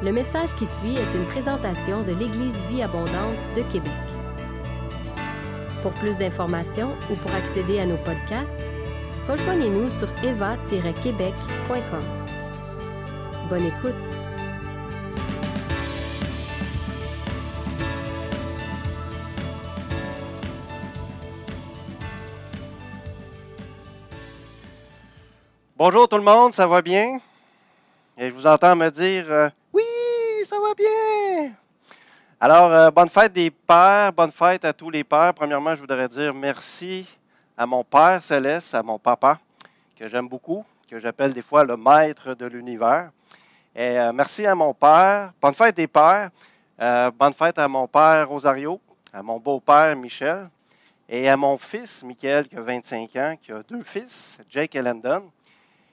Le message qui suit est une présentation de l'Église Vie Abondante de Québec. Pour plus d'informations ou pour accéder à nos podcasts, rejoignez-nous sur eva-québec.com. Bonne écoute! Bonjour tout le monde, ça va bien? Et je vous entends me dire euh, Alors, euh, bonne fête des pères, bonne fête à tous les pères. Premièrement, je voudrais dire merci à mon Père céleste, à mon papa, que j'aime beaucoup, que j'appelle des fois le maître de l'univers. Et euh, merci à mon père. Bonne fête des pères. bonne fête à mon père Rosario, à mon beau-père Michel, et à mon fils Michael, qui a 25 ans, qui a deux fils, Jake et Landon.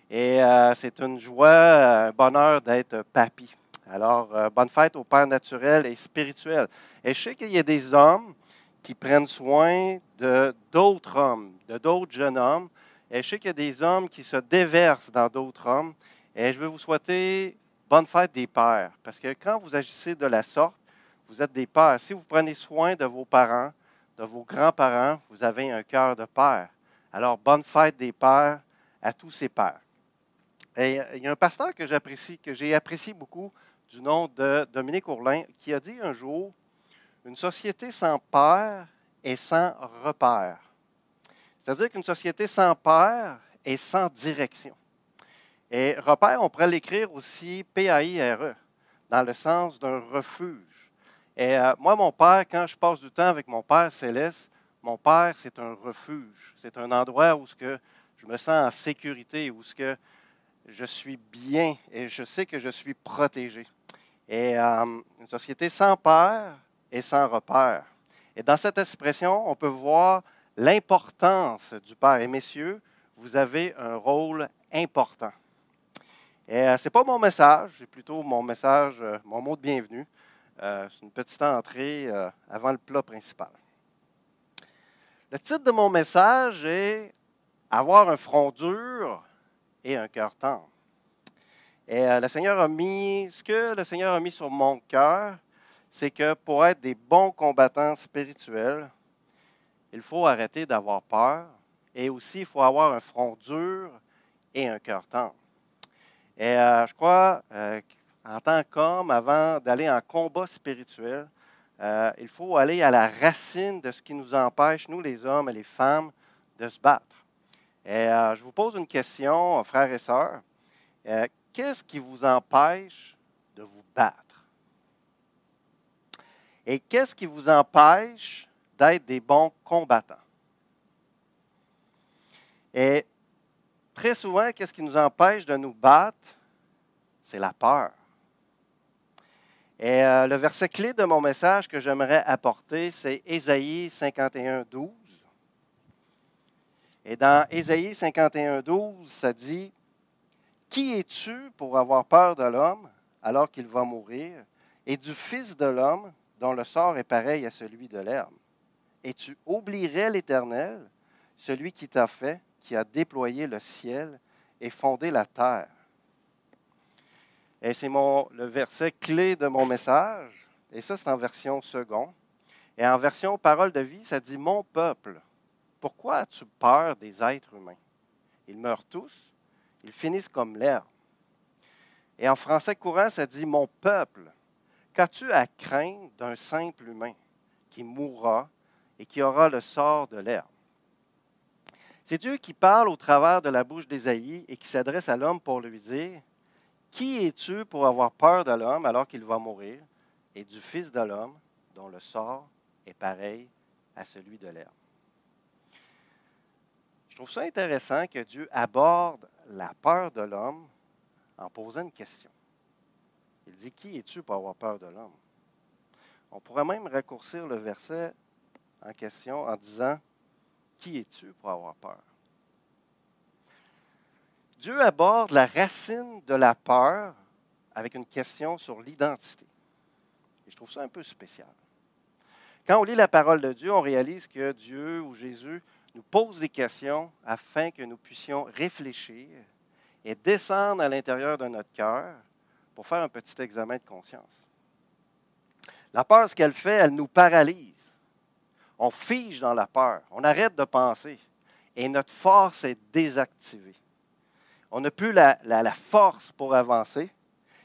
Et euh, c'est une joie, un bonheur d'être papy. Alors, euh, bonne fête au Père naturel et spirituel. Et je sais qu'il y a des hommes qui prennent soin de d'autres hommes, de d'autres jeunes hommes. Et je sais qu'il y a des hommes qui se déversent dans d'autres hommes. Et je veux vous souhaiter bonne fête des pères. Parce que quand vous agissez de la sorte, vous êtes des pères. Si vous prenez soin de vos parents, de vos grands-parents, vous avez un cœur de père. Alors, bonne fête des pères à tous ces pères. Et il y a un pasteur que j'apprécie, que j'ai apprécié beaucoup, du nom de Dominique Ourlin, qui a dit un jour Une société sans père est sans repère. C'est-à-dire qu'une société sans père est sans direction. Et repère, on pourrait l'écrire aussi P-A-I-R-E, dans le sens d'un refuge. Et euh, moi, mon père, quand je passe du temps avec mon père céleste, mon père, c'est un refuge. C'est un endroit où ce que je me sens en sécurité, où ce que je suis bien et je sais que je suis protégé. Et euh, une société sans père et sans repère. Et dans cette expression, on peut voir l'importance du Père. Et messieurs, vous avez un rôle important. Et euh, ce n'est pas mon message, c'est plutôt mon message, euh, mon mot de bienvenue. c'est une petite entrée avant le plat principal. Le titre de mon message est Avoir un front dur et un cœur tendre. Et euh, le Seigneur a mis, ce que le Seigneur a mis sur mon cœur, c'est que pour être des bons combattants spirituels, il faut arrêter d'avoir peur et aussi il faut avoir un front dur et un cœur tendre. Et euh, je crois, euh, en tant qu'homme, avant d'aller en combat spirituel, il faut aller à la racine de ce qui nous empêche, nous les hommes et les femmes, de se battre. Et euh, je vous pose une question, frères et sœurs. Qu'est-ce qui vous empêche de vous battre? Et qu'est-ce qui vous empêche d'être des bons combattants? Et très souvent, qu'est-ce qui nous empêche de nous battre? C'est la peur. Et euh, le verset clé de mon message que j'aimerais apporter, c'est Ésaïe 51, 12. Et dans Ésaïe 51, 12, ça dit Qui es-tu pour avoir peur de l'homme alors qu'il va mourir, et du Fils de l'homme dont le sort est pareil à celui de l'herbe Et tu oublierais l'Éternel, celui qui t'a fait, qui a déployé le ciel et fondé la terre? Et c'est le verset clé de mon message. Et ça, c'est en version second. Et en version parole de vie, ça dit Mon peuple pourquoi as-tu peur des êtres humains? Ils meurent tous, ils finissent comme l'herbe. Et en français courant, ça dit Mon peuple, qu'as-tu à craindre d'un simple humain qui mourra et qui aura le sort de l'herbe? C'est Dieu qui parle au travers de la bouche d'Ésaïe et qui s'adresse à l'homme pour lui dire Qui es-tu pour avoir peur de l'homme alors qu'il va mourir et du Fils de l'homme dont le sort est pareil à celui de l'herbe? Je trouve ça intéressant que Dieu aborde la peur de l'homme en posant une question. Il dit, Qui es-tu pour avoir peur de l'homme? On pourrait même raccourcir le verset en question en disant, Qui es-tu pour avoir peur? Dieu aborde la racine de la peur avec une question sur l'identité. Et je trouve ça un peu spécial. Quand on lit la parole de Dieu, on réalise que Dieu ou Jésus nous pose des questions afin que nous puissions réfléchir et descendre à l'intérieur de notre cœur pour faire un petit examen de conscience. La peur, ce qu'elle fait, elle nous paralyse. On fige dans la peur. On arrête de penser. Et notre force est désactivée. On n'a plus la, force pour avancer.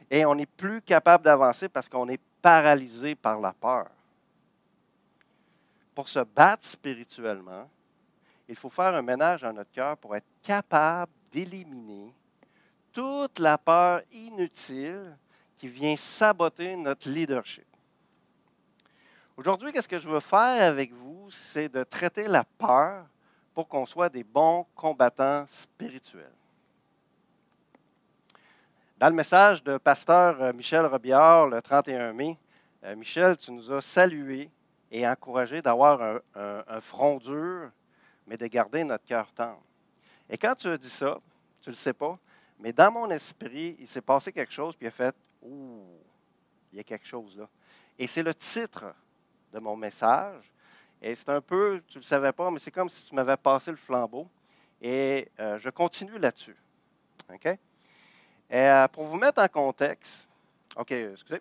Et on n'est plus capable d'avancer parce qu'on est paralysé par la peur. Pour se battre spirituellement, il faut faire un ménage dans notre cœur pour être capable d'éliminer toute la peur inutile qui vient saboter notre leadership. Aujourd'hui, qu'est-ce que je veux faire avec vous? C'est de traiter la peur pour qu'on soit des bons combattants spirituels. Dans le message de pasteur euh, Michel Robillard le 31 mai, euh, Michel, tu nous as salués et encouragés d'avoir un, front dur, mais de garder notre cœur tendre. Et quand tu as dit ça, tu ne le sais pas, mais dans mon esprit, il s'est passé quelque chose, puis il a fait Ouh, il y a quelque chose là. Et c'est le titre de mon message. Et c'est un peu, tu ne le savais pas, mais c'est comme si tu m'avais passé le flambeau. Et euh, je continue là-dessus. OK? Euh, pour vous mettre en contexte, OK, excusez,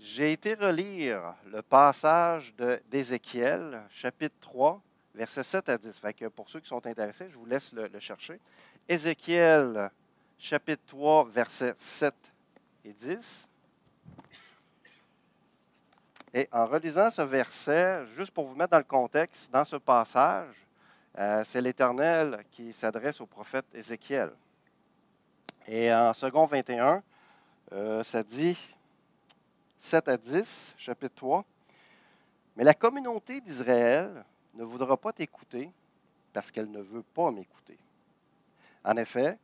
j'ai été relire le passage d'Ézéchiel, chapitre 3, versets 7 à 10. Fait que pour ceux qui sont intéressés, je vous laisse le, le chercher. Ézéchiel, chapitre 3, versets 7 et 10. Et en relisant ce verset, juste pour vous mettre dans le contexte, dans ce passage, euh, c'est l'Éternel qui s'adresse au prophète Ézéchiel. Et en second 21, euh, ça dit 7 à 10, chapitre 3. Mais la communauté d'Israël ne voudra pas t'écouter parce qu'elle ne veut pas m'écouter. En effet,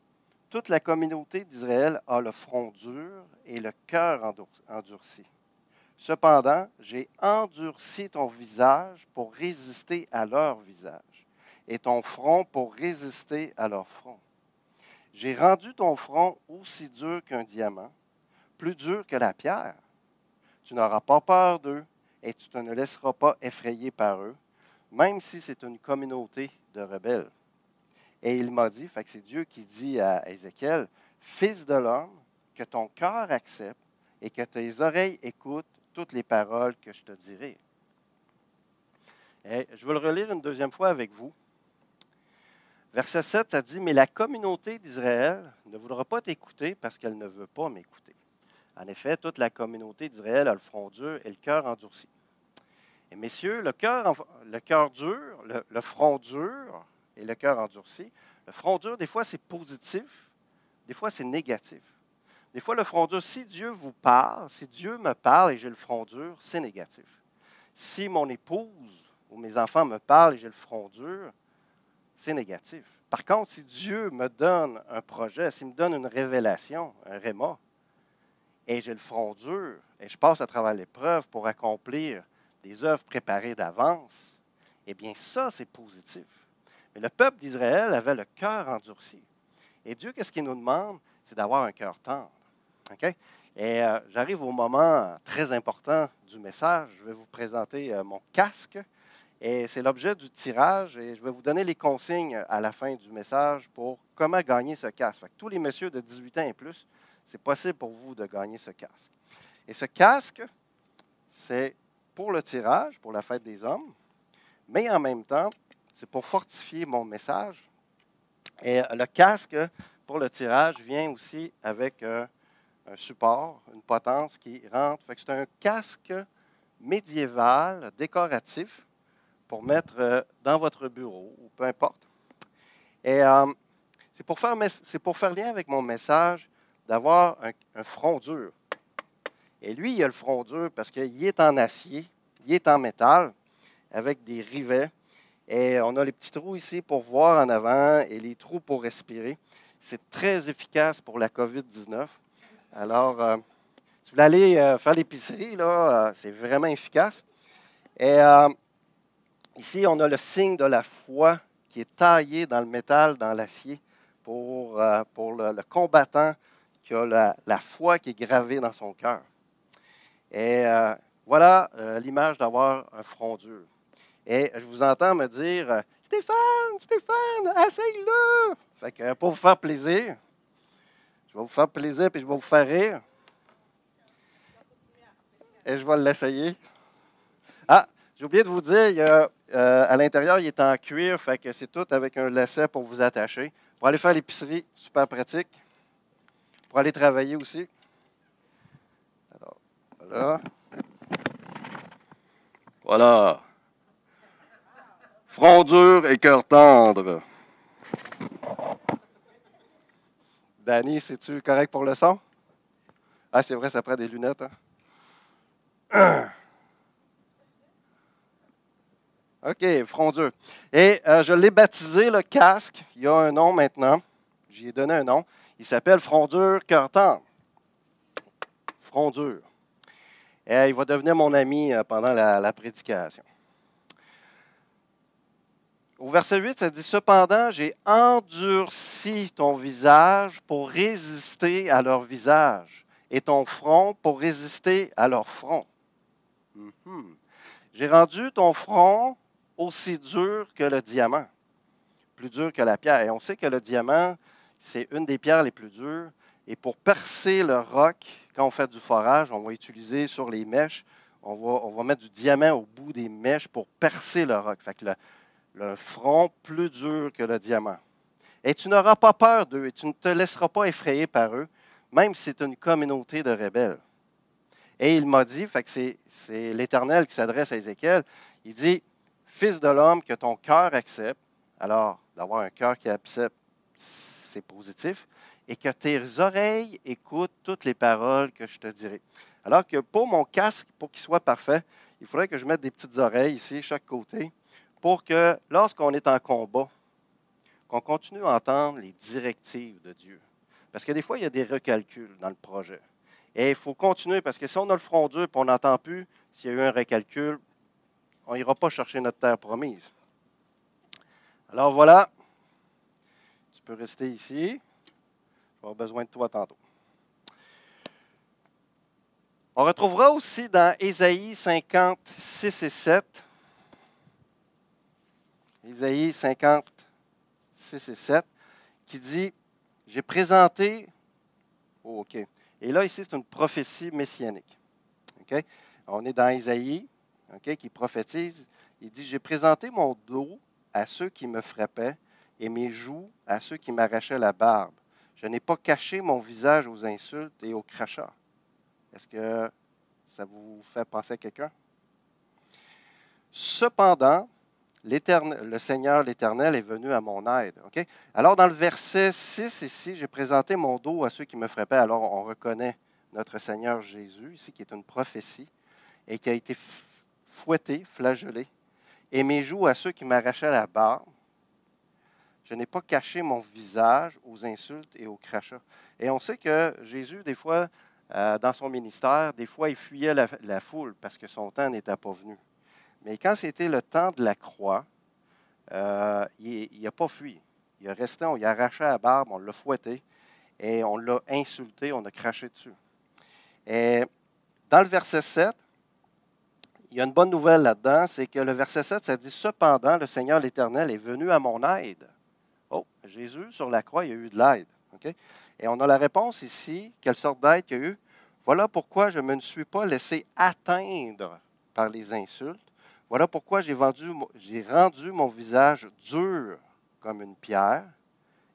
toute la communauté d'Israël a le front dur et le cœur endurci. Cependant, j'ai endurci ton visage pour résister à leur visage, et ton front pour résister à leur front. J'ai rendu ton front aussi dur qu'un diamant, plus dur que la pierre. Tu n'auras pas peur d'eux, et tu ne te laisseras pas effrayer par eux, même si c'est une communauté de rebelles. Et il m'a dit, c'est Dieu qui dit à Ézéchiel, Fils de l'homme, que ton cœur accepte et que tes oreilles écoutent toutes les paroles que je te dirai. Et je vais le relire une deuxième fois avec vous. Verset 7, ça dit, Mais la communauté d'Israël ne voudra pas t'écouter parce qu'elle ne veut pas m'écouter. En effet, toute la communauté d'Israël a le front dur et le cœur endurci. Et messieurs, le cœur, dur, le, le front dur et le cœur endurci, le front dur, des fois, c'est positif, des fois, c'est négatif. Des fois, le front dur, si Dieu vous parle, si Dieu me parle et j'ai le front dur, c'est négatif. Si mon épouse ou mes enfants me parlent et j'ai le front dur, c'est négatif. Par contre, si Dieu me donne un projet, s'il me donne une révélation, un réma, et j'ai le front dur, et je passe à travers l'épreuve pour accomplir des œuvres préparées d'avance, eh bien ça, c'est positif. Mais le peuple d'Israël avait le cœur endurci. Et Dieu, qu'est-ce qu'il nous demande? C'est d'avoir un cœur tendre. Et euh, j'arrive au moment très important du message. Je vais vous présenter euh, mon casque. Et c'est l'objet du tirage. Et je vais vous donner les consignes à la fin du message pour comment gagner ce casque. tous les messieurs de 18 ans et plus, c'est possible pour vous de gagner ce casque. Et ce casque, c'est pour le tirage, pour la fête des hommes, mais en même temps, c'est pour fortifier mon message. Et le casque pour le tirage vient aussi avec euh, un support, une potence qui rentre. c'est un casque médiéval, décoratif, pour mettre euh, dans votre bureau, ou peu importe. Et euh, c'est pour, faire, pour faire lien avec mon message d'avoir un, front dur. Et lui, il a le front dur parce qu'il est en acier, il est en métal, avec des rivets. Et on a les petits trous ici pour voir en avant et les trous pour respirer. C'est très efficace pour la COVID-19. Alors, euh, si vous voulez aller euh, faire l'épicerie, là, euh, c'est vraiment efficace. Et ici, on a le signe de la foi qui est taillé dans le métal, dans l'acier, pour, pour le, combattant qui a la, la, foi qui est gravée dans son cœur. Et voilà l'image d'avoir un front dur. Et je vous entends me dire Stéphane, Stéphane, essaye-le. Fait que pour vous faire plaisir, je vais vous faire plaisir et je vais vous faire rire. et je vais l'essayer. Ah, j'ai oublié de vous dire, euh, à l'intérieur, il est en cuir, fait que c'est tout avec un lacet pour vous attacher. Pour aller faire l'épicerie, super pratique. Pour aller travailler aussi. Voilà. Front dur et cœur tendre. Danny, c'est-tu correct pour le son? Ah, c'est vrai, ça prend des lunettes. Hein? OK, front dur. Et euh, je l'ai baptisé, le casque. Il y a un nom maintenant. J'y ai donné un nom. Il s'appelle Front dur, cœur tendre. Front dur. Et il va devenir mon ami euh, pendant la, prédication. Au verset 8, ça dit Cependant, j'ai endurci ton visage pour résister à leur visage, et ton front pour résister à leur front. Mhm. J'ai rendu ton front aussi dur que le diamant, plus dur que la pierre. Et on sait que le diamant, c'est une des pierres les plus dures. Et pour percer le roc, quand on fait du forage, on va utiliser sur les mèches, on va, on va mettre du diamant au bout des mèches pour percer le roc. Fait que le, front plus dur que le diamant. Et tu n'auras pas peur d'eux et tu ne te laisseras pas effrayer par eux, même si c'est une communauté de rebelles. Et il m'a dit, fait que c'est l'Éternel qui s'adresse à Ézéchiel, il dit, Fils de l'homme, que ton cœur accepte, alors d'avoir un cœur qui accepte, c'est positif, et que tes oreilles écoutent toutes les paroles que je te dirai. Alors que pour mon casque, pour qu'il soit parfait, il faudrait que je mette des petites oreilles ici, chaque côté, pour que lorsqu'on est en combat, qu'on continue à entendre les directives de Dieu. Parce que des fois, il y a des recalculs dans le projet. Et il faut continuer, parce que si on a le front dur et on n'entend plus s'il y a eu un recalcul, on n'ira pas chercher notre terre promise. Alors voilà, tu peux rester ici. Avoir besoin de toi tantôt. On retrouvera aussi dans Ésaïe 56 et 7. Ésaïe 56 et 7, qui dit J'ai présenté. Oh, OK. Et là, ici, c'est une prophétie messianique. OK? On est dans Ésaïe, qui prophétise. Il dit J'ai présenté mon dos à ceux qui me frappaient et mes joues à ceux qui m'arrachaient la barbe. Je n'ai pas caché mon visage aux insultes et aux crachats. Est-ce que ça vous fait penser à quelqu'un? Cependant, le Seigneur l'Éternel est venu à mon aide. Alors, dans le verset 6 ici, j'ai présenté mon dos à ceux qui me frappaient. Alors, on reconnaît notre Seigneur Jésus, ici, qui est une prophétie, et qui a été fouetté, flagellé, et mes joues à ceux qui m'arrachaient la barbe. Je n'ai pas caché mon visage aux insultes et aux crachats. Et on sait que Jésus, des fois, euh, dans son ministère, des fois, il fuyait la, foule parce que son temps n'était pas venu. Mais quand c'était le temps de la croix, euh, il n'a pas fui. Il a resté, on lui a arraché la barbe, on l'a fouetté et on l'a insulté, on a craché dessus. Et dans le verset 7, il y a une bonne nouvelle là-dedans, c'est que le verset 7, ça dit Cependant, le Seigneur l'Éternel est venu à mon aide. Oh, Jésus, sur la croix, il y a eu de l'aide. Et on a la réponse ici quelle sorte d'aide il y a eu Voilà pourquoi je ne me suis pas laissé atteindre par les insultes. Voilà pourquoi j'ai rendu mon visage dur comme une pierre,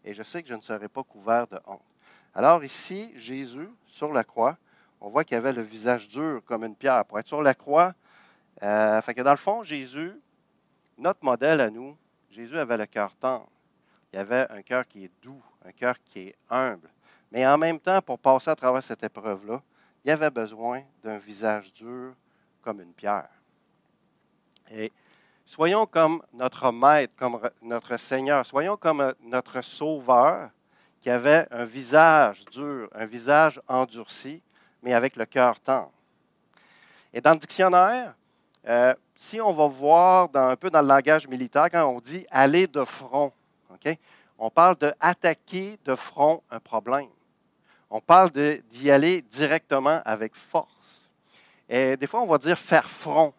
et je sais que je ne serai pas couvert de honte. Alors ici, Jésus, sur la croix, on voit qu'il avait le visage dur comme une pierre. Pour être sur la croix, euh, fait que dans le fond, Jésus, notre modèle à nous, Jésus avait le cœur tendre. Il avait un cœur qui est doux, un cœur qui est humble. Mais en même temps, pour passer à travers cette épreuve-là, il avait besoin d'un visage dur comme une pierre. Et soyons comme notre maître, comme notre Seigneur, soyons comme notre Sauveur qui avait un visage dur, un visage endurci, mais avec le cœur tendre. Et dans le dictionnaire, euh, si on va voir un peu dans le langage militaire, quand on dit aller de front, on parle d'attaquer de front un problème. On parle d'y aller directement avec force. Et des fois, on va dire faire front.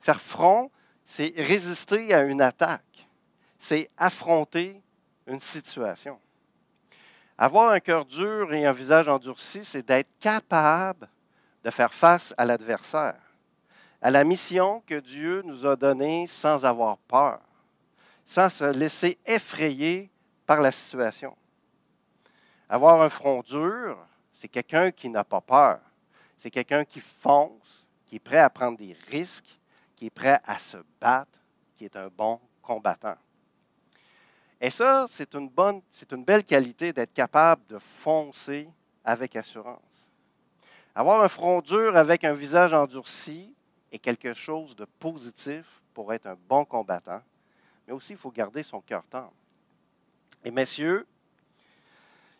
Faire front, c'est résister à une attaque. C'est affronter une situation. Avoir un cœur dur et un visage endurci, c'est d'être capable de faire face à l'adversaire, à la mission que Dieu nous a donnée sans avoir peur, sans se laisser effrayer par la situation. Avoir un front dur, c'est quelqu'un qui n'a pas peur. C'est quelqu'un qui fonce, qui est prêt à prendre des risques, qui est prêt à se battre, qui est un bon combattant. Et ça, c'est une bonne, c'est une belle qualité d'être capable de foncer avec assurance. Avoir un front dur avec un visage endurci est quelque chose de positif pour être un bon combattant, mais aussi il faut garder son cœur tendre. Et messieurs,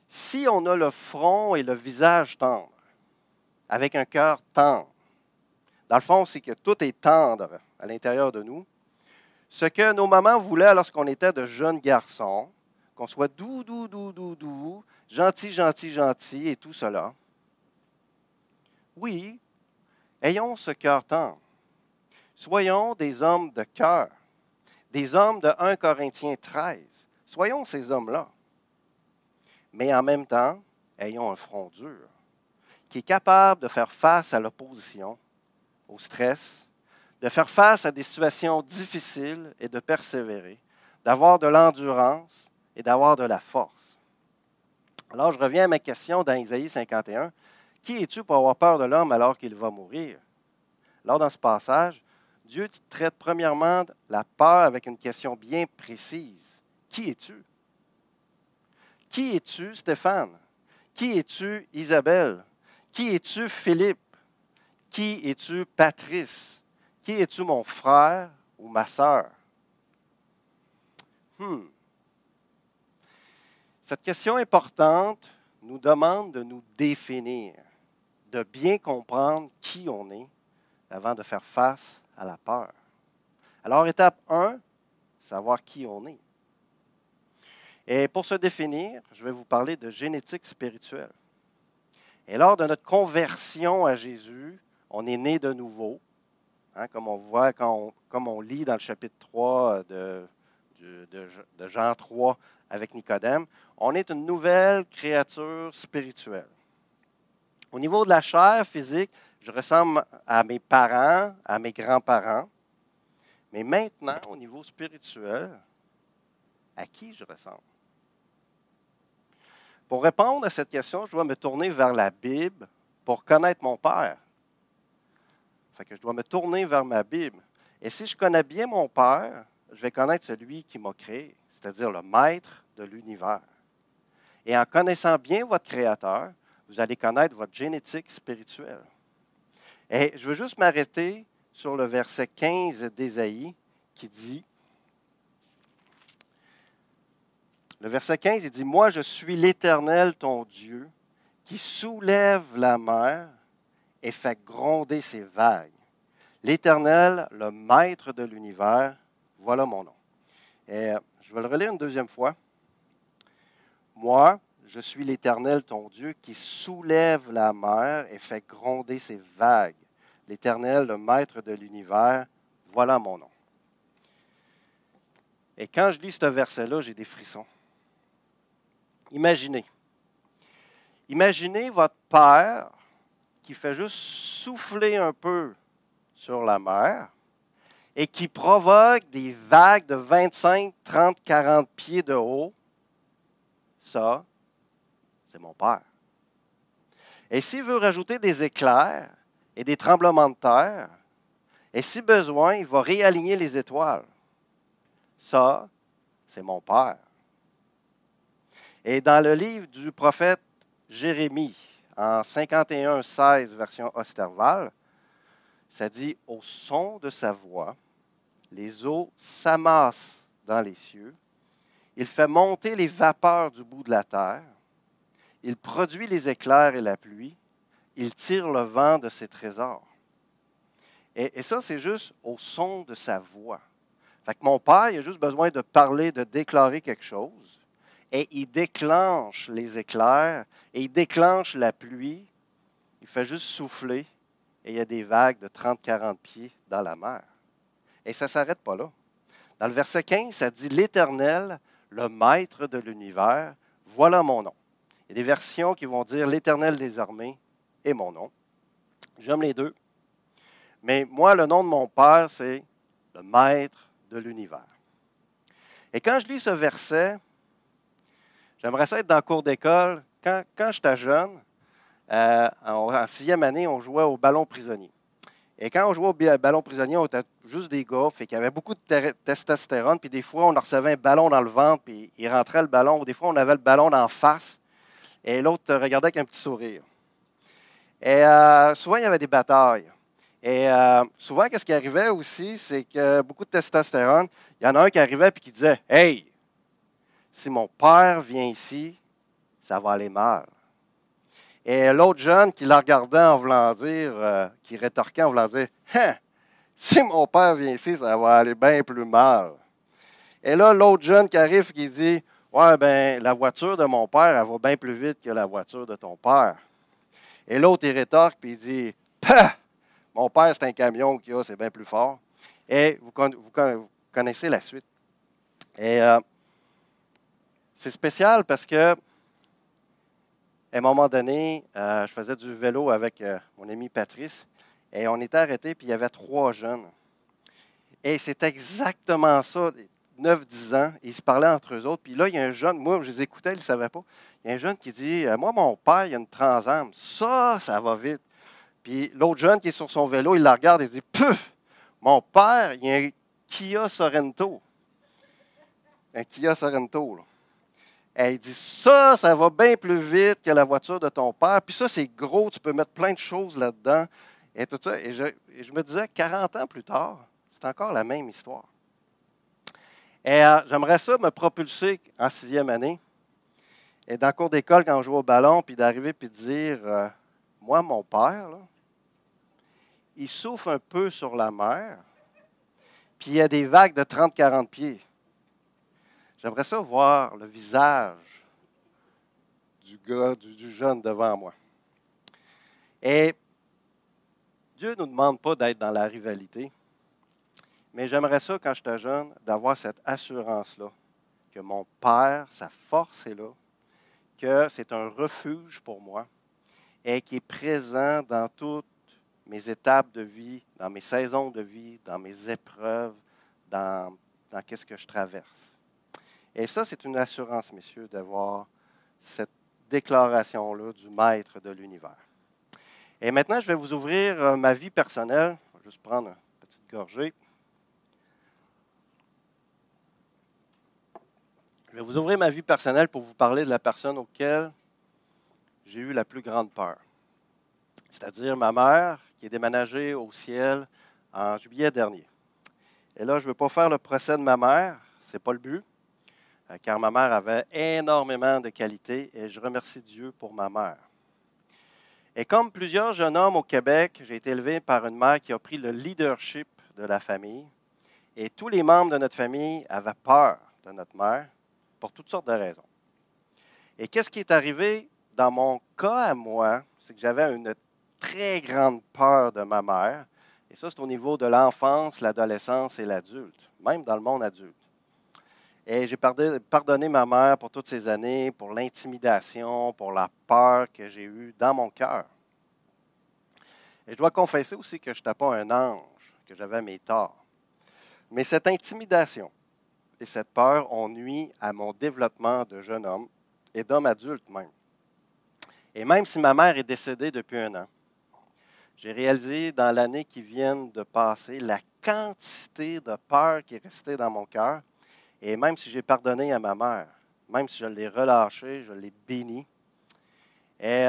si on a le front et le visage tendre, avec un cœur tendre, dans le fond, c'est que tout est tendre à l'intérieur de nous, ce que nos mamans voulaient lorsqu'on était de jeunes garçons, qu'on soit doux, doux, doux, doux, doux, gentil, gentil, gentil et tout cela. Oui, ayons ce cœur tendre. Soyons des hommes de cœur, des hommes de 1 Corinthiens 13. Soyons ces hommes-là. Mais en même temps, ayons un front dur, qui est capable de faire face à l'opposition, au stress, de faire face à des situations difficiles et de persévérer, d'avoir de l'endurance et d'avoir de la force. Alors, je reviens à ma question dans Isaïe 51. Qui es-tu pour avoir peur de l'homme alors qu'il va mourir? Alors, dans ce passage, Dieu traite premièrement la peur avec une question bien précise. Qui es-tu? Qui es-tu, Stéphane? Qui es-tu, Isabelle? Qui es-tu, Philippe? Qui es-tu, Patrice? Qui es-tu, mon frère ou ma sœur? Hmm. Cette question importante nous demande de nous définir, de bien comprendre qui on est avant de faire face à la peur. Alors, étape 1, savoir qui on est. Et pour se définir, je vais vous parler de génétique spirituelle. Et lors de notre conversion à Jésus, on est né de nouveau. Hein, comme on voit, quand comme on lit dans le chapitre 3 de, de, Jean 3 avec Nicodème, on est une nouvelle créature spirituelle. Au niveau de la chair physique, je ressemble à mes parents, à mes grands-parents. Mais maintenant, au niveau spirituel, à qui je ressemble? Pour répondre à cette question, je dois me tourner vers la Bible pour connaître mon Père. Fait que je dois me tourner vers ma Bible. Et si je connais bien mon Père, je vais connaître celui qui m'a créé, c'est-à-dire le maître de l'univers. Et en connaissant bien votre Créateur, vous allez connaître votre génétique spirituelle. Et je veux juste m'arrêter sur le verset 15 d'Ésaïe qui dit, le verset 15, il dit, Moi je suis l'Éternel, ton Dieu, qui soulève la mer et fait gronder ses vagues. L'Éternel, le maître de l'univers, voilà mon nom. Et euh, je vais le relire une deuxième fois. Moi, je suis l'Éternel, ton Dieu, qui soulève la mer et fait gronder ses vagues. L'Éternel, le maître de l'univers, voilà mon nom. Et quand je lis ce verset-là, j'ai des frissons. Imaginez. Imaginez votre père qui fait juste souffler un peu sur la mer et qui provoque des vagues de 25, 30, 40 pieds de haut, ça, mon Père. Et s'il veut rajouter des éclairs et des tremblements de terre, et si besoin, il va réaligner les étoiles, ça, c'est mon Père. Et dans le livre du prophète Jérémie, en 51, 16, version Osterval, ça dit Au son de sa voix, les eaux s'amassent dans les cieux. Il fait monter les vapeurs du bout de la terre. Il produit les éclairs et la pluie. Il tire le vent de ses trésors. Et, ça, c'est juste au son de sa voix. Fait mon père, il a juste besoin de parler, de déclarer quelque chose et il déclenche les éclairs et il déclenche la pluie. Il fait juste souffler et il y a des vagues de 30-40 pieds dans la mer. Et ça ne s'arrête pas là. Dans le verset 15, ça dit L'Éternel, le maître de l'univers, voilà mon nom. Il y a des versions qui vont dire L'Éternel des armées est mon nom. J'aime les deux. Mais moi, le nom de mon Père, c'est le Maître de l'univers. Et quand je lis ce verset, j'aimerais ça être dans le cours d'école. Quand, quand j'étais jeune, euh, en, sixième année, on jouait au ballon prisonnier. Et quand on jouait au ballon prisonnier, on était juste des gars, fait qu'il y avait beaucoup de testostérone, puis des fois, on recevait un ballon dans le ventre, puis il rentrait le ballon, ou des fois, on avait le ballon en face, et l'autre regardait avec un petit sourire. Et euh, souvent, il y avait des batailles. Et euh, souvent, qu'est-ce qui arrivait aussi, c'est que beaucoup de testostérone, il y en a un qui arrivait et qui disait Hey, si mon père vient ici, ça va aller mal. Et l'autre jeune qui la regardait en voulant dire, euh, qui rétorquait en voulant dire hein, si mon père vient ici, ça va aller bien plus mal. Et là, l'autre jeune qui arrive qui dit Ouais, ben, la voiture de mon père, elle va bien plus vite que la voiture de ton père. Et l'autre, il rétorque puis il dit Pah! Mon père, c'est un camion qui a, c'est bien plus fort. Et vous, connaissez la suite. Et euh, c'est spécial parce que à un moment donné, euh, je faisais du vélo avec euh, mon ami Patrice et on était arrêté, puis il y avait trois jeunes. Et c'est exactement ça, 9-10 ans, ils se parlaient entre eux autres. Puis là, il y a un jeune, moi, je les écoutais, ils ne savaient pas. Il y a un jeune qui dit euh, Moi, mon père, il y a une transam. Ça, ça va vite. Puis l'autre jeune qui est sur son vélo, il la regarde et dit Puf Mon père, il y a un Kia Sorento. Un Kia Sorento, là. Elle dit Ça, ça va bien plus vite que la voiture de ton père. Puis ça, c'est gros, tu peux mettre plein de choses là-dedans. Et tout ça. Et je, me disais, 40 ans plus tard, c'est encore la même histoire. Et euh, j'aimerais ça me propulser en sixième année. Et dans le cours d'école, quand on joue au ballon, puis d'arriver puis de dire euh, Moi, mon père, il souffle un peu sur la mer, puis il y a des vagues de 30-40 pieds. J'aimerais ça voir le visage du gars, du, jeune devant moi. Et Dieu ne nous demande pas d'être dans la rivalité, mais j'aimerais ça, quand j'étais jeune, d'avoir cette assurance-là, que mon Père, sa force est là, que c'est un refuge pour moi et qui est présent dans toutes mes étapes de vie, dans mes saisons de vie, dans mes épreuves, dans, qu'est-ce que je traverse. Et ça, c'est une assurance, messieurs, d'avoir cette déclaration-là du maître de l'univers. Et maintenant, je vais vous ouvrir euh, ma vie personnelle. Je vais juste prendre une petite gorgée. Je vous ouvrir ma vie personnelle pour vous parler de la personne auquel j'ai eu la plus grande peur. C'est-à-dire ma mère qui est déménagée au ciel en juillet dernier. Et là, je ne veux pas faire le procès de ma mère, ce n'est pas le but. Euh, car ma mère avait énormément de qualités et je remercie Dieu pour ma mère. Et comme plusieurs jeunes hommes au Québec, j'ai été élevé par une mère qui a pris le leadership de la famille et tous les membres de notre famille avaient peur de notre mère pour toutes sortes de raisons. Et qu'est-ce qui est arrivé dans mon cas à moi, c'est que j'avais une très grande peur de ma mère. Et ça, c'est au niveau de l'enfance, l'adolescence et l'adulte, même dans le monde adulte. Et j'ai pardonné ma mère pour toutes ces années, pour l'intimidation, pour la peur que j'ai eue dans mon cœur. Et je dois confesser aussi que je n'étais pas un ange, que j'avais mes torts. Mais cette intimidation et cette peur ont nuit à mon développement de jeune homme et d'homme adulte même. Et même si ma mère est décédée depuis un an, j'ai réalisé dans l'année qui vient de passer la quantité de peur qui est restée dans mon cœur et même si j'ai pardonné à ma mère, même si je l'ai relâché, je l'ai béni, et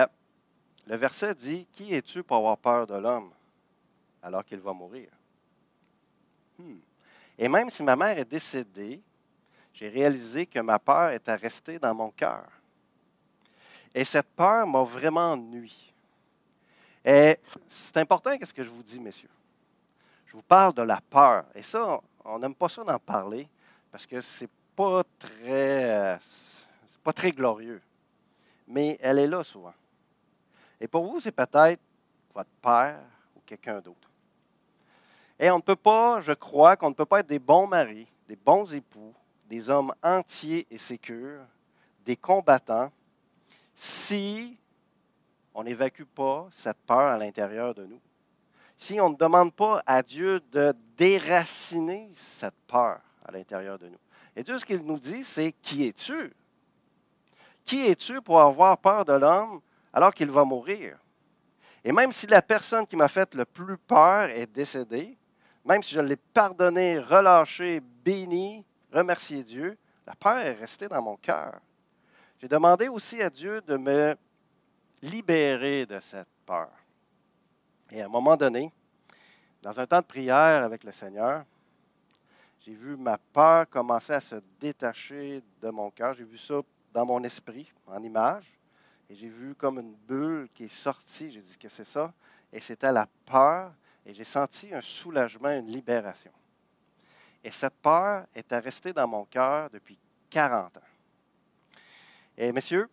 le verset dit, Qui es-tu pour avoir peur de l'homme alors qu'il va mourir? Hmm. Et même si ma mère est décédée, j'ai réalisé que ma peur était restée dans mon cœur. Et cette peur m'a vraiment nuit. Et c'est important ce que je vous dis, messieurs? Je vous parle de la peur. Et ça, on n'aime pas ça d'en parler parce que c'est pas euh, pas très glorieux. Mais elle est là souvent. Et pour vous, c'est peut-être votre père ou quelqu'un d'autre. Et on ne peut pas, je crois, qu'on ne peut pas être des bons maris, des bons époux, des hommes entiers et sécures, des combattants, si on n'évacue pas cette peur à l'intérieur de nous, si on ne demande pas à Dieu de déraciner cette peur à l'intérieur de nous. Et Dieu, ce qu'il nous dit, c'est Qui es-tu? Qui es-tu pour avoir peur de l'homme alors qu'il va mourir Et même si la personne qui m'a fait le plus peur est décédée, même si je l'ai pardonné, relâché, béni, remercié Dieu, la peur est restée dans mon cœur. J'ai demandé aussi à Dieu de me libérer de cette peur. Et à un moment donné, dans un temps de prière avec le Seigneur, j'ai vu ma peur commencer à se détacher de mon cœur. J'ai vu ça dans mon esprit, en image. Et j'ai vu comme une bulle qui est sortie. J'ai dit que c'est ça? Et c'était la peur. Et j'ai senti un soulagement, une libération. Et cette peur était restée dans mon cœur depuis 40 ans. Et messieurs,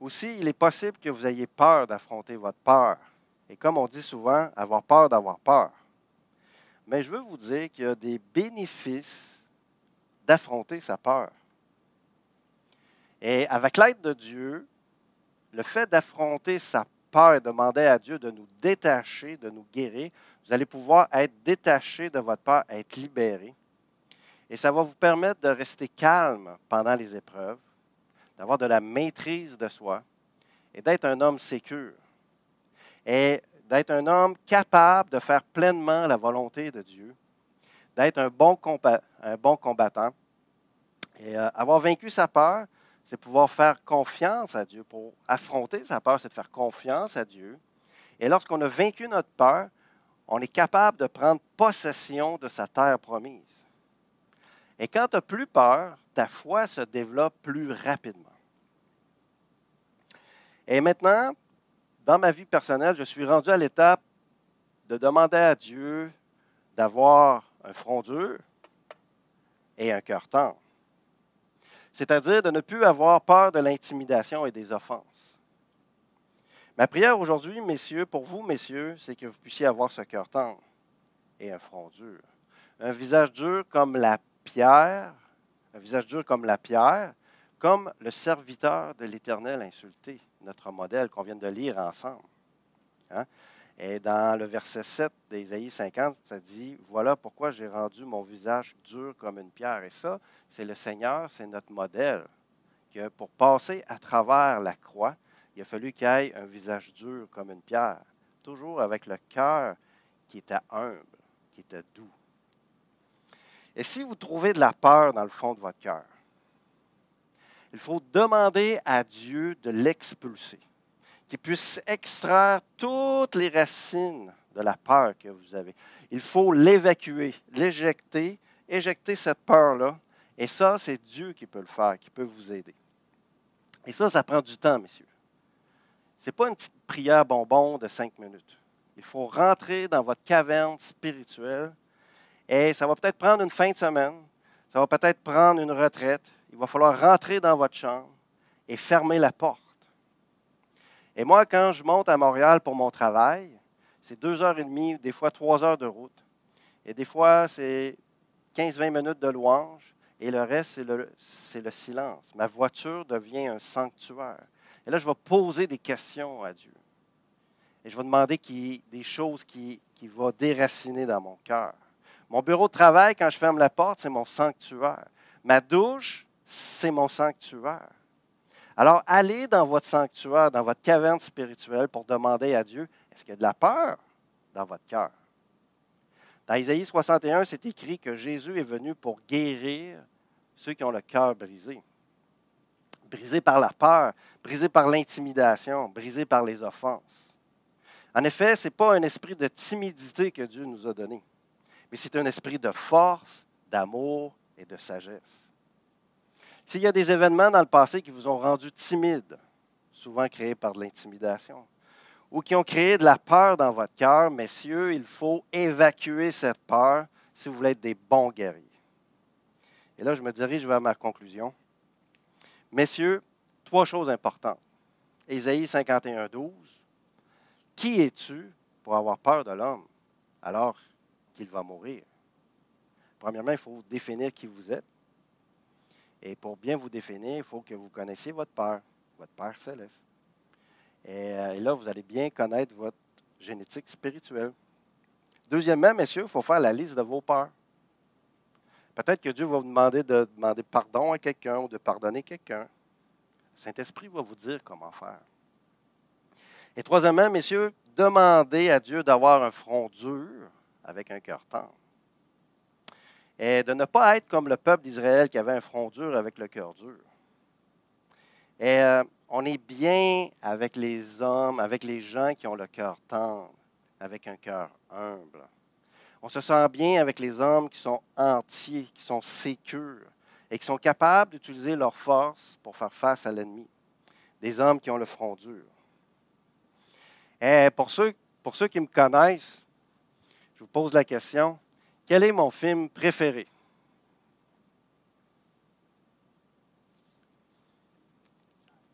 aussi, il est possible que vous ayez peur d'affronter votre peur. Et comme on dit souvent, avoir peur d'avoir peur. Mais je veux vous dire qu'il y a des bénéfices d'affronter sa peur. Et avec l'aide de Dieu, le fait d'affronter sa peur et demander à Dieu de nous détacher, de nous guérir, vous allez pouvoir être détaché de votre peur, être libéré. Et ça va vous permettre de rester calme pendant les épreuves, d'avoir de la maîtrise de soi et d'être un homme sécure. Et d'être un homme capable de faire pleinement la volonté de Dieu, d'être un, bon un bon combattant. Et euh, avoir vaincu sa peur, c'est pouvoir faire confiance à Dieu. Pour affronter sa peur, c'est de faire confiance à Dieu. Et lorsqu'on a vaincu notre peur, on est capable de prendre possession de sa terre promise. Et quand tu n'as plus peur, ta foi se développe plus rapidement. Et maintenant, dans ma vie personnelle, je suis rendu à l'étape de demander à Dieu d'avoir un front dur et un cœur tendre. C'est-à-dire de ne plus avoir peur de l'intimidation et des offenses. Ma prière aujourd'hui, messieurs, pour vous, messieurs, c'est que vous puissiez avoir ce cœur tendre et un front dur. Un visage dur comme la pierre, un visage dur comme la pierre, comme le serviteur de l'Éternel insulté, notre modèle qu'on vient de lire ensemble. Hein. Et dans le verset 7 d'Ésaïe 50, ça dit, voilà pourquoi j'ai rendu mon visage dur comme une pierre. Et ça, c'est le Seigneur, c'est notre modèle. Que pour passer à travers la croix, il a fallu qu'il ait un visage dur comme une pierre, toujours avec le cœur qui était humble, qui était doux. Et si vous trouvez de la peur dans le fond de votre cœur, il faut demander à Dieu de l'expulser, qu'il puisse extraire toutes les racines de la peur que vous avez. Il faut l'évacuer, l'éjecter, éjecter cette peur-là. Et ça, c'est Dieu qui peut le faire, qui peut vous aider. Et ça, ça prend du temps, messieurs. Ce n'est pas une petite prière bonbon de cinq minutes. Il faut rentrer dans votre caverne spirituelle et ça va peut-être prendre une fin de semaine, ça va peut-être prendre une retraite. Il va falloir rentrer dans votre chambre et fermer la porte. Et moi, quand je monte à Montréal pour mon travail, c'est deux heures et demie, des fois trois heures de route. Et des fois, c'est 15-20 minutes de louange. Et le reste, c'est le, le, silence. Ma voiture devient un sanctuaire. Et là, je vais poser des questions à Dieu. Et je vais demander des choses qui, qui vont déraciner dans mon cœur. Mon bureau de travail, quand je ferme la porte, c'est mon sanctuaire. Ma douche, c'est mon sanctuaire. Alors, allez dans votre sanctuaire, dans votre caverne spirituelle pour demander à Dieu, est-ce qu'il y a de la peur dans votre cœur? Dans Isaïe 61, c'est écrit que Jésus est venu pour guérir ceux qui ont le cœur brisé brisé par la peur, brisé par l'intimidation, brisé par les offenses. En effet, ce n'est pas un esprit de timidité que Dieu nous a donné, mais c'est un esprit de force, d'amour et de sagesse. S'il y a des événements dans le passé qui vous ont rendu timide, souvent créés par de l'intimidation, ou qui ont créé de la peur dans votre cœur, messieurs, il faut évacuer cette peur si vous voulez être des bons guerriers. Et là, je me dirige vers ma conclusion. Messieurs, trois choses importantes. Ésaïe 51, 12. Qui es-tu pour avoir peur de l'homme alors qu'il va mourir? Premièrement, il faut définir qui vous êtes. Et pour bien vous définir, il faut que vous connaissiez votre Père, votre Père céleste. Et, euh, et là, vous allez bien connaître votre génétique spirituelle. Deuxièmement, messieurs, il faut faire la liste de vos peurs. Peut-être que Dieu va vous demander de demander pardon à quelqu'un ou de pardonner quelqu'un. Saint-Esprit va vous dire comment faire. Et troisièmement, messieurs, demandez à Dieu d'avoir un front dur avec un cœur tendre. Et de ne pas être comme le peuple d'Israël qui avait un front dur avec le cœur dur. Et euh, on est bien avec les hommes, avec les gens qui ont le cœur tendre, avec un cœur humble. On se sent bien avec les hommes qui sont entiers, qui sont sécures et qui sont capables d'utiliser leur force pour faire face à l'ennemi. Des hommes qui ont le front dur. Et pour ceux, pour ceux qui me connaissent, je vous pose la question, quel est mon film préféré?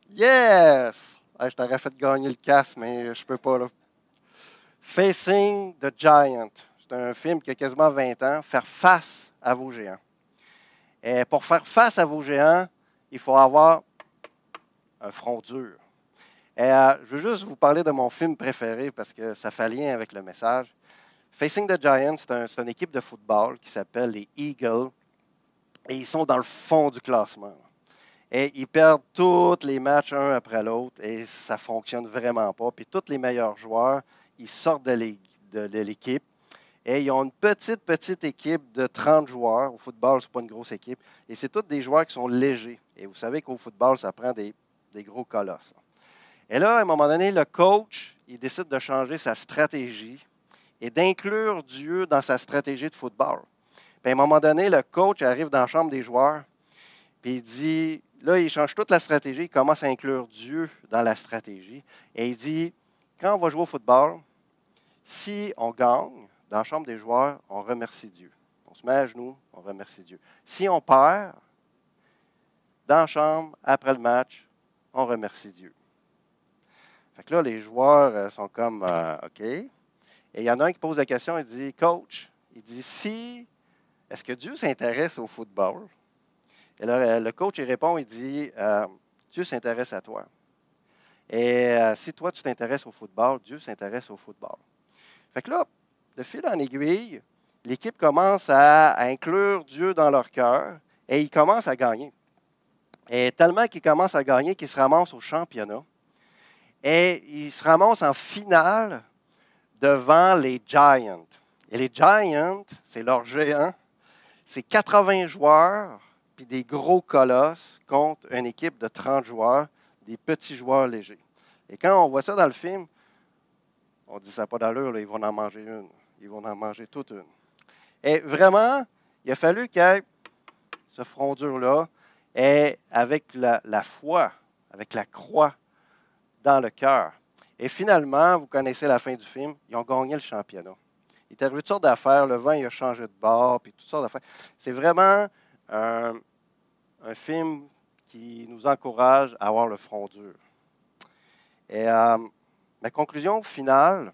Yes! je t'aurais fait gagner le casque, mais je peux pas. Facing the Giant. C'est un film qui a quasiment 20 ans. Faire face à vos géants. Et pour faire face à vos géants, il faut avoir un front dur. Et, euh, je veux juste vous parler de mon film préféré parce que ça fait lien avec le message. Facing the Giants, c'est une équipe de football qui s'appelle les Eagles. Et ils sont dans le fond du classement. Et ils perdent tous les matchs un après l'autre et ça ne fonctionne vraiment pas. Puis tous les meilleurs joueurs, ils sortent de l'équipe. Et ils ont une petite, petite équipe de 30 joueurs. Au football, ce n'est pas une grosse équipe. Et c'est tous des joueurs qui sont légers. Et vous savez qu'au football, ça prend des, des gros colosses. Et là, à un moment donné, le coach, il décide de changer sa stratégie et d'inclure Dieu dans sa stratégie de football. Puis à un moment donné, le coach arrive dans la chambre des joueurs, puis il dit là, il change toute la stratégie, il commence à inclure Dieu dans la stratégie. Et il dit, quand on va jouer au football, si on gagne, dans la chambre des joueurs, on remercie Dieu. On se met à genoux, on remercie Dieu. Si on perd, dans la chambre, après le match, on remercie Dieu. Fait que là, les joueurs euh, sont comme, euh, OK. Et il y en a un qui pose la question, il dit, Coach, il dit, si, est-ce que Dieu s'intéresse au football? Et là, le coach, il répond, il dit, euh, Dieu s'intéresse à toi. Et euh, si toi, tu t'intéresses au football, Dieu s'intéresse au football. Fait que là, de fil en aiguille, l'équipe commence à, inclure Dieu dans leur cœur et ils commencent à gagner. Et tellement qu'ils commencent à gagner qu'ils se ramassent au championnat. Et ils se ramassent en finale devant les Giants. Et les Giants, c'est leur géant. C'est 80 joueurs puis des gros colosses contre une équipe de 30 joueurs, des petits joueurs légers. Et quand on voit ça dans le film, on dit ça pas d'allure, ils vont en manger une. Ils vont en manger toute une. Et vraiment, il a fallu ait ce et avec la, foi, avec la croix dans le cœur. Et finalement, vous connaissez la fin du film, ils ont gagné le championnat. Il est arrivé toutes sortes d'affaires, le vent il a changé de bord, puis toutes sortes d'affaires. C'est vraiment un, film qui nous encourage à avoir le front dur. Et euh, ma conclusion finale,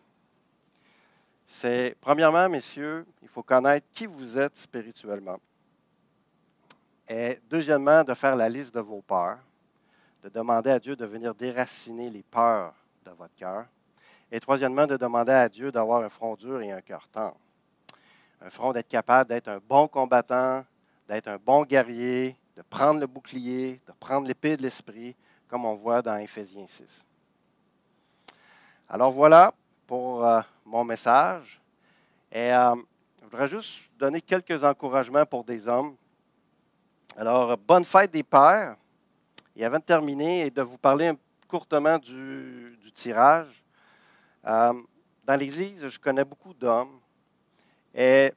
c'est, premièrement, messieurs, il faut connaître qui vous êtes spirituellement. Et deuxièmement, de faire la liste de vos peurs, de demander à Dieu de venir déraciner les peurs de votre cœur. Et troisièmement, de demander à Dieu d'avoir un front dur et un cœur tendre. Un front d'être capable d'être un bon combattant, d'être un bon guerrier, de prendre le bouclier, de prendre l'épée de l'esprit, comme on voit dans Éphésiens 6. Alors voilà pour euh, mon message. Et euh, je voudrais juste donner quelques encouragements pour des hommes. Alors, bonne fête des pères. Et avant de terminer et de vous parler courtement du, tirage, euh, dans l'Église, je connais beaucoup d'hommes et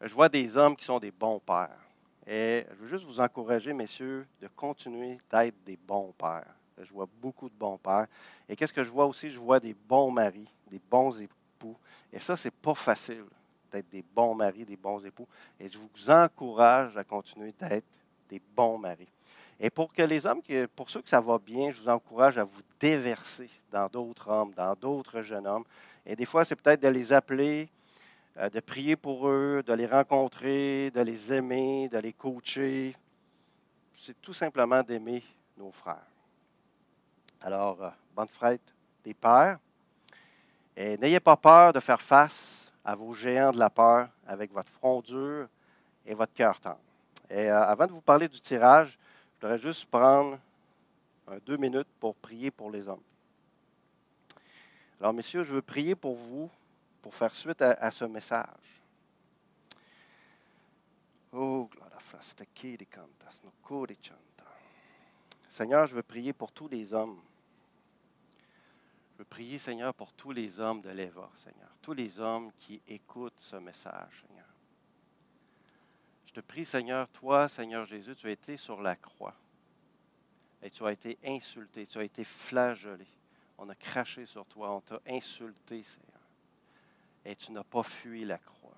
je vois des hommes qui sont des bons pères. Et je veux juste vous encourager, messieurs, de continuer d'être des bons pères. Je vois beaucoup de bons pères. Et qu'est-ce que je vois aussi? Je vois des bons maris, des bons époux. Et ça, ce n'est pas facile d'être des bons maris, des bons époux. Et je vous encourage à continuer d'être des bons maris. Et pour que les hommes, pour ceux que ça va bien, je vous encourage à vous déverser dans d'autres hommes, dans d'autres jeunes hommes. Et des fois, c'est peut-être de les appeler euh, de prier pour eux, de les rencontrer, de les aimer, de les coacher. C'est tout simplement d'aimer nos frères. Alors, euh, bonne fête des pères. Et n'ayez pas peur de faire face à vos géants de la peur avec votre front dur et votre cœur tendre. Et euh, avant de vous parler du tirage, je voudrais juste prendre deux minutes pour prier pour les hommes. Alors, messieurs, je veux prier pour vous pour faire suite à, ce message. Oh, Seigneur, je veux prier pour tous les hommes. Je veux prier, Seigneur, pour tous les hommes de l'Eva, Seigneur. Tous les hommes qui écoutent ce message, te prie, Seigneur, toi, Seigneur Jésus, tu as été sur la croix. Et tu as été insulté, tu as été flagellé. On a craché sur toi, on t'a insulté, Seigneur. Et tu n'as pas fui la croix.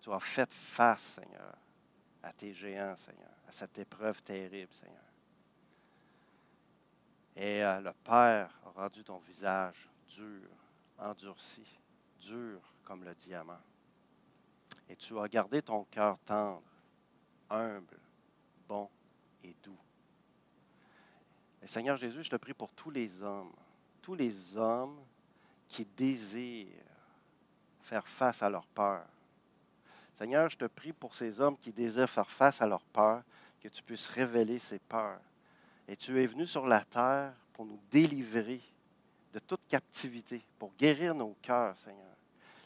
Tu as fait face, Seigneur, à tes géants, Seigneur, à cette épreuve terrible, Seigneur. Et euh, le Père a rendu ton visage dur, endurci, dur comme le diamant. Et tu as gardé ton cœur tendre, humble, bon et doux. Seigneur Jésus, je te prie pour tous les hommes, tous les hommes qui désirent faire face à leur peur. Seigneur, je te prie pour ces hommes qui désirent faire face à leur peur, que tu puisses révéler ces peurs. Et tu es venu sur la terre pour nous délivrer de toute captivité, pour guérir nos cœurs, Seigneur.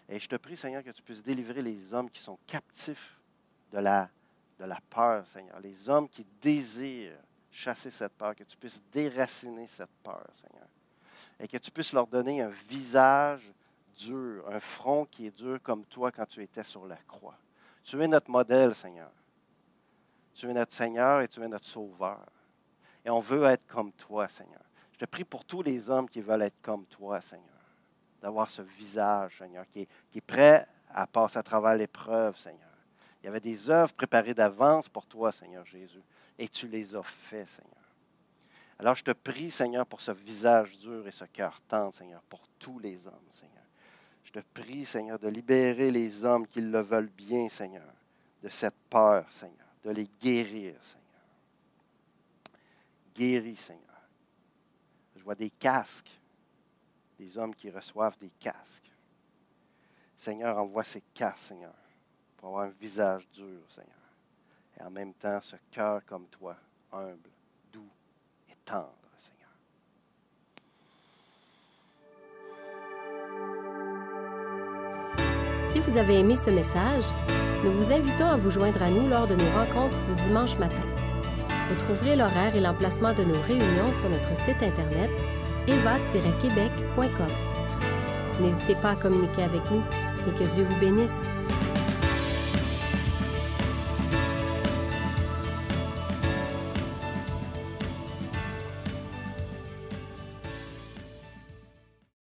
Et je te prie, Seigneur, que tu puisses délivrer les hommes qui sont captifs de la, de la peur, Seigneur. Les hommes qui désirent chasser cette peur, que tu puisses déraciner cette peur, Seigneur. Et que tu puisses leur donner un visage dur, un front qui est dur comme toi quand tu étais sur la croix. Tu es notre modèle, Seigneur. Tu es notre Seigneur et tu es notre Sauveur. Et on veut être comme toi, Seigneur. Je te prie pour tous les hommes qui veulent être comme toi, Seigneur. D'avoir ce visage, Seigneur, qui est, prêt à passer à travers l'épreuve, Seigneur. Il y avait des œuvres préparées d'avance pour toi, Seigneur Jésus. Et tu les as fait, Seigneur. Alors je te prie, Seigneur, pour ce visage dur et ce cœur tendre, Seigneur, pour tous les hommes, Seigneur. Je te prie, Seigneur, de libérer les hommes qui le veulent bien, Seigneur, de cette peur, Seigneur, de les guérir, Seigneur. Guéris, Seigneur. Je vois des casques, des hommes qui reçoivent des casques. Seigneur, envoie ces casques, Seigneur, pour avoir un visage dur, Seigneur. Et en même temps, ce cœur comme toi, humble, doux et tendre. Si vous avez aimé ce message, nous vous invitons à vous joindre à nous lors de nos rencontres du dimanche matin. Vous trouverez l'horaire et l'emplacement de nos réunions sur notre site internet eva-québec.com. N'hésitez pas à communiquer avec nous et que Dieu vous bénisse.